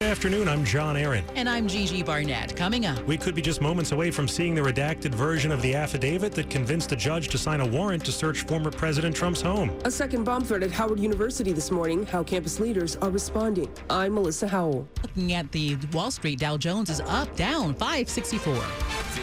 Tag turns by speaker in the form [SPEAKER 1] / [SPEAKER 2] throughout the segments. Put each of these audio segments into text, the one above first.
[SPEAKER 1] Good afternoon. I'm John Aaron.
[SPEAKER 2] And I'm Gigi Barnett. Coming up.
[SPEAKER 1] We could be just moments away from seeing the redacted version of the affidavit that convinced a judge to sign a warrant to search former President Trump's home.
[SPEAKER 3] A second bomb threat at Howard University this morning. How campus leaders are responding. I'm Melissa Howell.
[SPEAKER 2] Looking at the Wall Street, Dow Jones is up, down 564.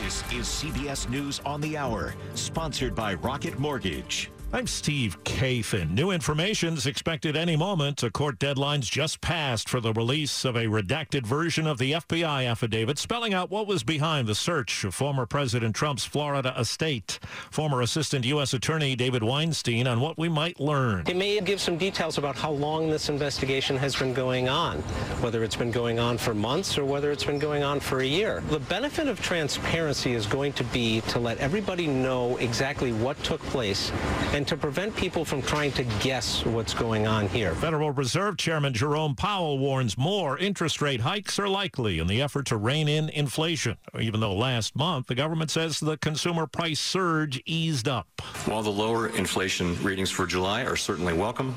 [SPEAKER 4] This is CBS News on the Hour, sponsored by Rocket Mortgage.
[SPEAKER 5] I'm Steve Kathan. New information is expected any moment. A court deadline's just passed for the release of a redacted version of the FBI affidavit spelling out what was behind the search of former President Trump's Florida estate. Former Assistant U.S. Attorney David Weinstein on what we might learn.
[SPEAKER 6] It may give some details about how long this investigation has been going on, whether it's been going on for months or whether it's been going on for a year. The benefit of transparency is going to be to let everybody know exactly what took place and to prevent people from trying to guess what's going on here.
[SPEAKER 5] Federal Reserve Chairman Jerome Powell warns more interest rate hikes are likely in the effort to rein in inflation, even though last month the government says the consumer price surge eased up.
[SPEAKER 7] While the lower inflation readings for July are certainly welcome,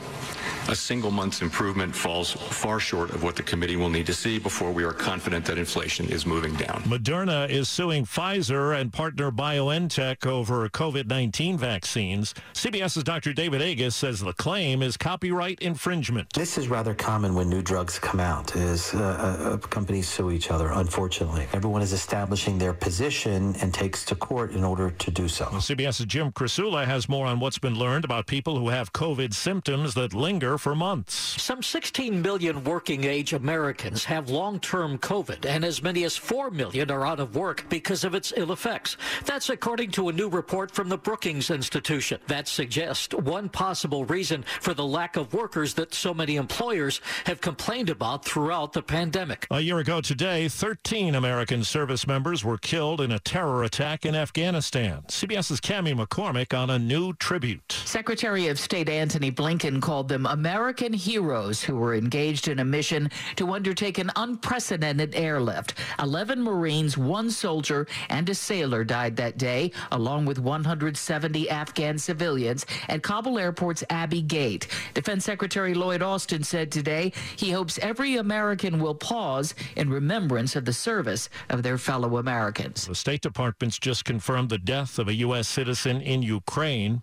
[SPEAKER 7] a single month's improvement falls far short of what the committee will need to see before we are confident that inflation is moving down.
[SPEAKER 5] Moderna is suing Pfizer and partner BioNTech over COVID-19 vaccines. CBS's Dr. David Agus says the claim is copyright infringement.
[SPEAKER 8] This is rather common when new drugs come out, is uh, uh, companies sue each other, unfortunately. Everyone is establishing their position and takes to court in order to do so.
[SPEAKER 5] Well, CBS's Jim Krasula has more on what's been learned about people who have COVID symptoms that linger for months.
[SPEAKER 9] Some 16 million working age Americans have long-term COVID, and as many as 4 million are out of work because of its ill effects. That's according to a new report from the Brookings Institution that suggests one possible reason for the lack of workers that so many employers have complained about throughout the pandemic.
[SPEAKER 5] A year ago today, 13 American service members were killed in a terror attack in Afghanistan. CBS's Cami McCormick on a new tribute.
[SPEAKER 10] Secretary of State Antony Blinken called them American heroes who were engaged in a mission to undertake an unprecedented airlift. 11 Marines, one soldier, and a sailor died that day, along with 170 Afghan civilians at Kabul Airport's Abbey Gate. Defense Secretary Lloyd Austin said today he hopes every American will pause in remembrance of the service of their fellow Americans.
[SPEAKER 5] The State Department's just confirmed the death of a U.S. citizen in Ukraine.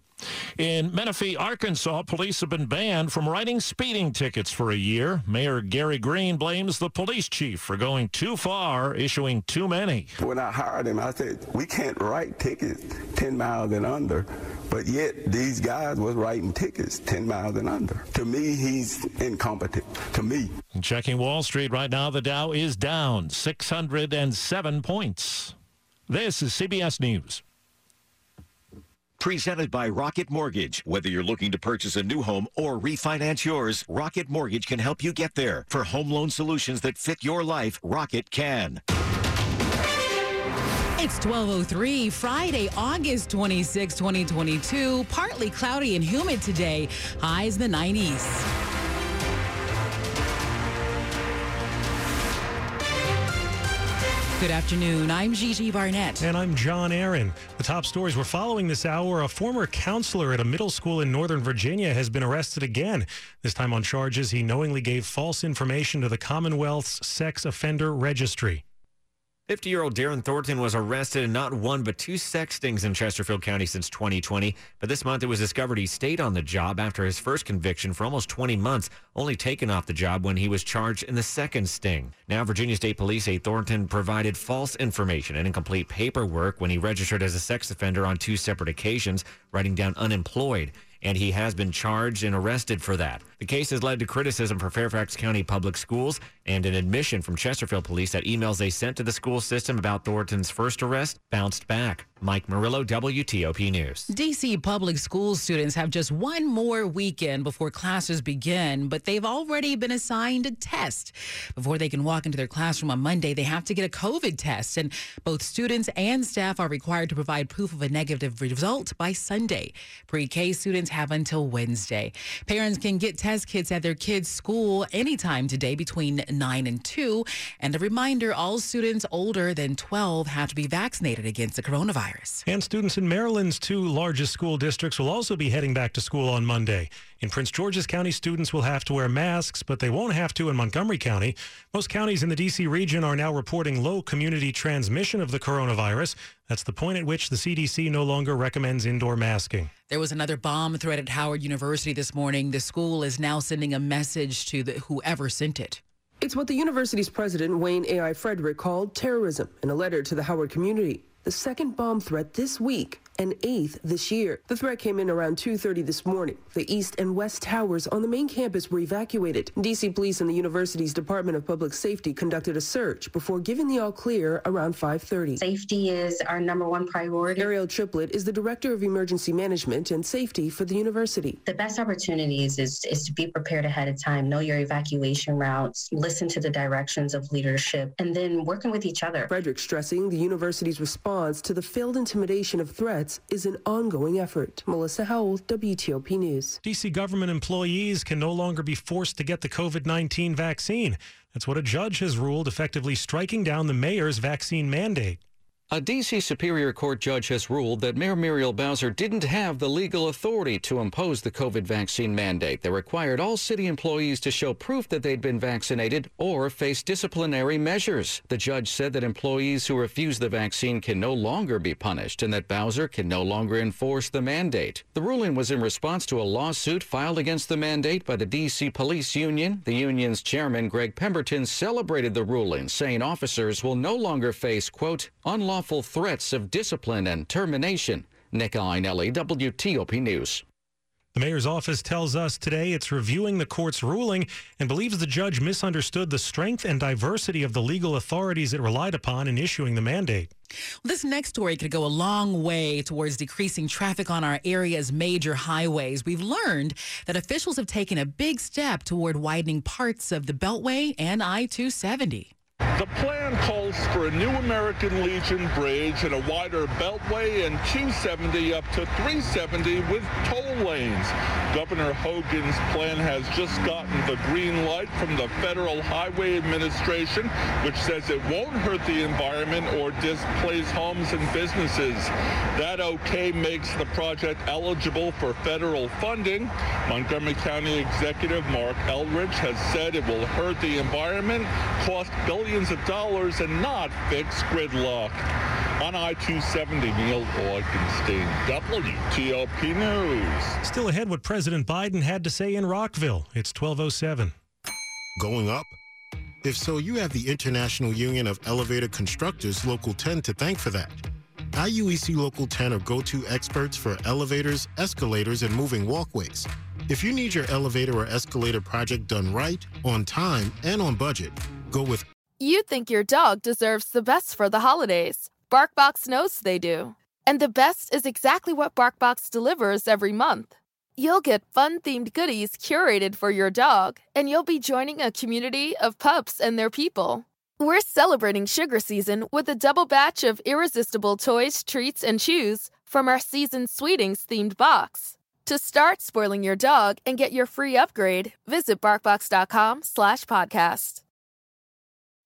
[SPEAKER 5] In Menifee, Arkansas, police have been banned from writing speeding tickets for a year. Mayor Gary Green blames the police chief for going too far, issuing too many.
[SPEAKER 11] When I hired him, I said, we can't write tickets 10 miles and under, but yet these guys was writing tickets 10 miles and under. To me, he's incompetent. To me.
[SPEAKER 5] Checking Wall Street right now, the Dow is down 607 points. This is CBS News.
[SPEAKER 4] Presented by Rocket Mortgage. Whether you're looking to purchase a new home or refinance yours, Rocket Mortgage can help you get there. For home loan solutions that fit your life, Rocket can.
[SPEAKER 2] It's 1203, Friday, August 26, 2022. Partly cloudy and humid today. Highs in the 90s. Good afternoon. I'm Gigi Barnett.
[SPEAKER 1] And I'm John Aaron. The top stories we're following this hour a former counselor at a middle school in Northern Virginia has been arrested again, this time on charges he knowingly gave false information to the Commonwealth's sex offender registry.
[SPEAKER 12] 50 year old Darren Thornton was arrested in not one but two sextings in Chesterfield County since 2020. But this month it was discovered he stayed on the job after his first conviction for almost 20 months, only taken off the job when he was charged in the second sting. Now, Virginia State Police say Thornton provided false information and incomplete paperwork when he registered as a sex offender on two separate occasions, writing down unemployed and he has been charged and arrested for that. The case has led to criticism for Fairfax County Public Schools and an admission from Chesterfield Police that emails they sent to the school system about Thornton's first arrest bounced back. Mike Murillo, WTOP News.
[SPEAKER 2] DC public school students have just one more weekend before classes begin, but they've already been assigned a test. Before they can walk into their classroom on Monday, they have to get a COVID test, and both students and staff are required to provide proof of a negative result by Sunday. Pre K students have until Wednesday. Parents can get test kits at their kids' school anytime today between 9 and 2. And a reminder all students older than 12 have to be vaccinated against the coronavirus.
[SPEAKER 1] And students in Maryland's two largest school districts will also be heading back to school on Monday. In Prince George's County, students will have to wear masks, but they won't have to in Montgomery County. Most counties in the D.C. region are now reporting low community transmission of the coronavirus. That's the point at which the CDC no longer recommends indoor masking.
[SPEAKER 2] There was another bomb threat at Howard University this morning. The school is now sending a message to the, whoever sent it.
[SPEAKER 3] It's what the university's president, Wayne A.I. Frederick, called terrorism in a letter to the Howard community. The second bomb threat this week and eighth this year. The threat came in around 2.30 this morning. The east and west towers on the main campus were evacuated. D.C. police and the university's Department of Public Safety conducted a search before giving the all clear around 5.30.
[SPEAKER 13] Safety is our number one priority.
[SPEAKER 3] Ariel Triplett is the Director of Emergency Management and Safety for the university.
[SPEAKER 13] The best opportunities is, is to be prepared ahead of time, know your evacuation routes, listen to the directions of leadership, and then working with each other.
[SPEAKER 3] Frederick stressing the university's response to the failed intimidation of threats is an ongoing effort. Melissa Howell, WTOP News.
[SPEAKER 1] DC government employees can no longer be forced to get the COVID 19 vaccine. That's what a judge has ruled, effectively striking down the mayor's vaccine mandate.
[SPEAKER 14] A D.C. Superior Court judge has ruled that Mayor Muriel Bowser didn't have the legal authority to impose the COVID vaccine mandate that required all city employees to show proof that they'd been vaccinated or face disciplinary measures. The judge said that employees who refuse the vaccine can no longer be punished and that Bowser can no longer enforce the mandate. The ruling was in response to a lawsuit filed against the mandate by the D.C. Police Union. The union's chairman, Greg Pemberton, celebrated the ruling, saying officers will no longer face, quote, unlawful unlawful threats of discipline and termination. Nick Iannelli, WTOP News.
[SPEAKER 1] The mayor's office tells us today it's reviewing the court's ruling and believes the judge misunderstood the strength and diversity of the legal authorities it relied upon in issuing the mandate.
[SPEAKER 2] This next story could go a long way towards decreasing traffic on our area's major highways. We've learned that officials have taken a big step toward widening parts of the Beltway and I 270.
[SPEAKER 15] The plan calls for a new American Legion bridge and a wider beltway and 270 up to 370 with toll lanes. Governor Hogan's plan has just gotten the green light from the Federal Highway Administration, which says it won't hurt the environment or displace homes and businesses. That okay makes the project eligible for federal funding. Montgomery County Executive Marc Elrich has said it will hurt the environment, cost billions billions of dollars and not fix gridlock. On I-270, Neil Augenstein, WTOP News.
[SPEAKER 1] Still ahead what President Biden had to say in Rockville. It's 1207.
[SPEAKER 16] Going up? If so, you have the International Union of Elevator Constructors Local 10 to thank for that. IUEC Local 10 are go-to experts for elevators, escalators, and moving walkways. If you need your elevator or escalator project done right, on time, and on budget, go with
[SPEAKER 17] you think your dog deserves the best for the holidays. BarkBox knows they do. And the best is exactly what BarkBox delivers every month. You'll get fun themed goodies curated for your dog, and you'll be joining a community of pups and their people. We're celebrating sugar season with a double batch of irresistible toys, treats, and chews from our season Sweetings themed box. To start spoiling your dog and get your free upgrade, visit barkbox.com/podcast.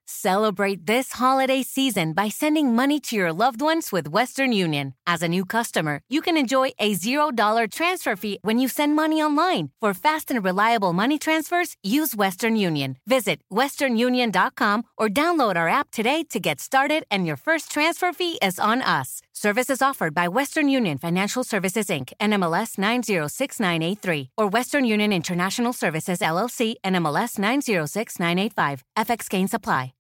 [SPEAKER 18] Celebrate this holiday season by sending money to your loved ones with Western Union. As a new customer, you can enjoy a $0 transfer fee when you send money online. For fast and reliable money transfers, use Western Union. Visit westernunion.com or download our app today to get started, and your first transfer fee is on us. Services offered by Western Union Financial Services Inc., NMLS 906983, or Western Union International Services LLC, NMLS 906985. FX gains apply.